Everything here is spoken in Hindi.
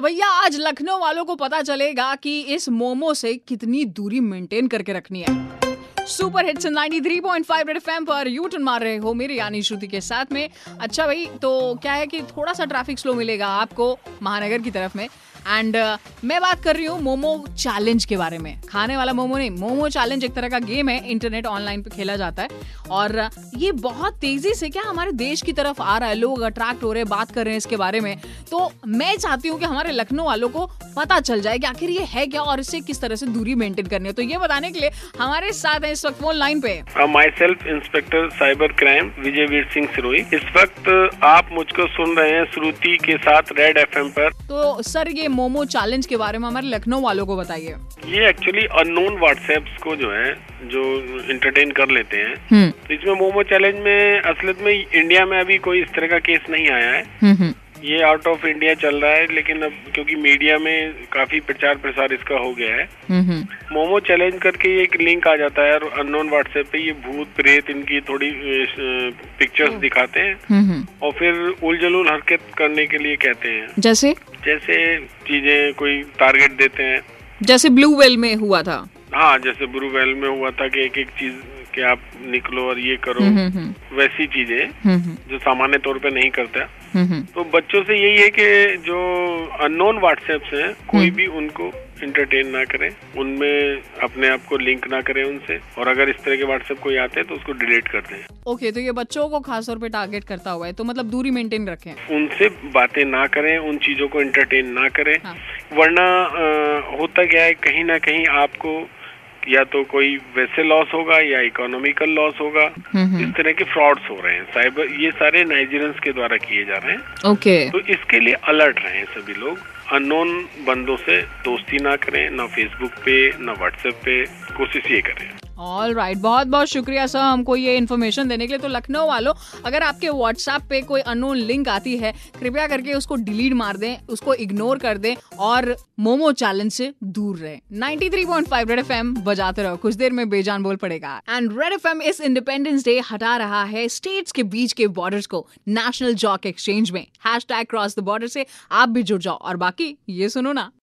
तो भैया, आज लखनऊ वालों को पता चलेगा कि इस मोमो से कितनी दूरी मेंटेन करके रखनी है। सुपर हिट्स 93.5 रेड एफएम पर यू टर्न मार रहे हो मेरी यानी श्रुति के साथ में। अच्छा भाई तो क्या है कि थोड़ा सा ट्रैफ़िक स्लो मिलेगा आपको महानगर की तरफ़ में? एंड uh, मैं बात कर रही हूँ मोमो चैलेंज के बारे में। खाने वाला मोमो नहीं मोमो चैलेंज एक तरह का गेम है इंटरनेट ऑनलाइन पे खेला जाता है। और ये बहुत तेज़ी से क्या हमारे देश की तरफ़ आ रहा है लोग अट्रैक्ट हो रहे हैं बात कर रहे हैं इसके बारे में। तो मैं चाहती हूँ कि हमारे लखनऊ वालों को पता चल जाए कि आखिर ये है क्या और इससे किस तरह से दूरी मेंटेन करनी है। तो ये बताने के लिए हमारे साथ है इस वक्त फ़ोन लाइन पे। Myself inspector cyber crime Vijay Veer Singh Sirohi इस वक्त आप मुझको सुन रहे हैं श्रुति के साथ रेड एफएम पर। तो सर ये मोमो चैलेंज के बारे में हमारे लखनऊ वालों को बताइए। ये एक्चुअली अननोन व्हाट्सएप को जो है जो इंटरटेन कर लेते हैं। हम्म। तो इसमें मोमो चैलेंज में असलियत में इंडिया में अभी कोई इस तरह का केस नहीं आया है। हम्म, हम्म। ये आउट ऑफ़ इंडिया चल रहा है लेकिन अब क्योंकि मीडिया में काफ़ी प्रचार प्रसार इसका हो गया है। मोमो चैलेंज करके ये एक लिंक आ जाता है और अननोन व्हाट्सएप पे ये भूत प्रेत इनकी थोड़ी पिक्चर्स दिखाते हैं। और फिर उलझलूल हरकत करने के लिए कहते हैं। जैसे? जैसे चीज़ें कोई टारगेट देते हैं। जैसे ब्लू वेल में हुआ था। हाँ जैसे ब्लू वेल में हुआ था कि एक एक चीज़ कि आप निकलो और ये करो। हम्म, हम्म, वैसी चीज़ें हम्म, जो सामान्य तौर पे नहीं करता। हम्म, हम्म। तो बच्चों से यही है कि जो अननोन व्हाट्सएप है कोई भी उनको इंटरटेन ना करें उनमें अपने आप को लिंक ना करें उनसे और अगर इस तरह के व्हाट्सएप कोई आते हैं तो उसको डिलीट कर दें। ओके तो ये बच्चों को खास तौर पे टारगेट करता हुआ है तो मतलब दूरी मेंटेन रखें। उनसे बातें ना करें उन चीज़ों को इंटरटेन ना करें हाँ। वरना अ, होता क्या है कहीं ना कहीं आपको या तो कोई वैसे लॉस होगा या इकोनॉमिकल लॉस होगा। हम्म, इस तरह के फ्रॉड्स हो रहे हैं साइबर ये सारे नाइजीरियंस के द्वारा किए जा रहे हैं। ओके तो इसके लिए अलर्ट रहे सभी लोग। अननोन बंदों से दोस्ती ना करें, ना फेसबुक पे, ना व्हाट्सएप पे, कोशिश ये करें। ऑल राइट बहुत बहुत शुक्रिया सर हमको ये इन्फॉर्मेशन देने के लिए। तो लखनऊ वालों, अगर आपके व्हाट्सएप पे कोई अनोन लिंक आती है, कृपया करके उसको डिलीट मार दें, उसको इग्नोर कर दें और मोमो चैलेंज से दूर रहे। 93.5 रेड एफएम बजाते रहो। कुछ देर में बेजान बोल पड़ेगा। एंड रेड एफएम इस इंडिपेंडेंस डे हटा रहा है स्टेट्स के बीच के बॉर्डर्स को नेशनल जॉक एक्सचेंज में। हैश क्रॉस द बॉर्डर से आप भी जुड़ जाओ। और बाकी, ये सुनो ना।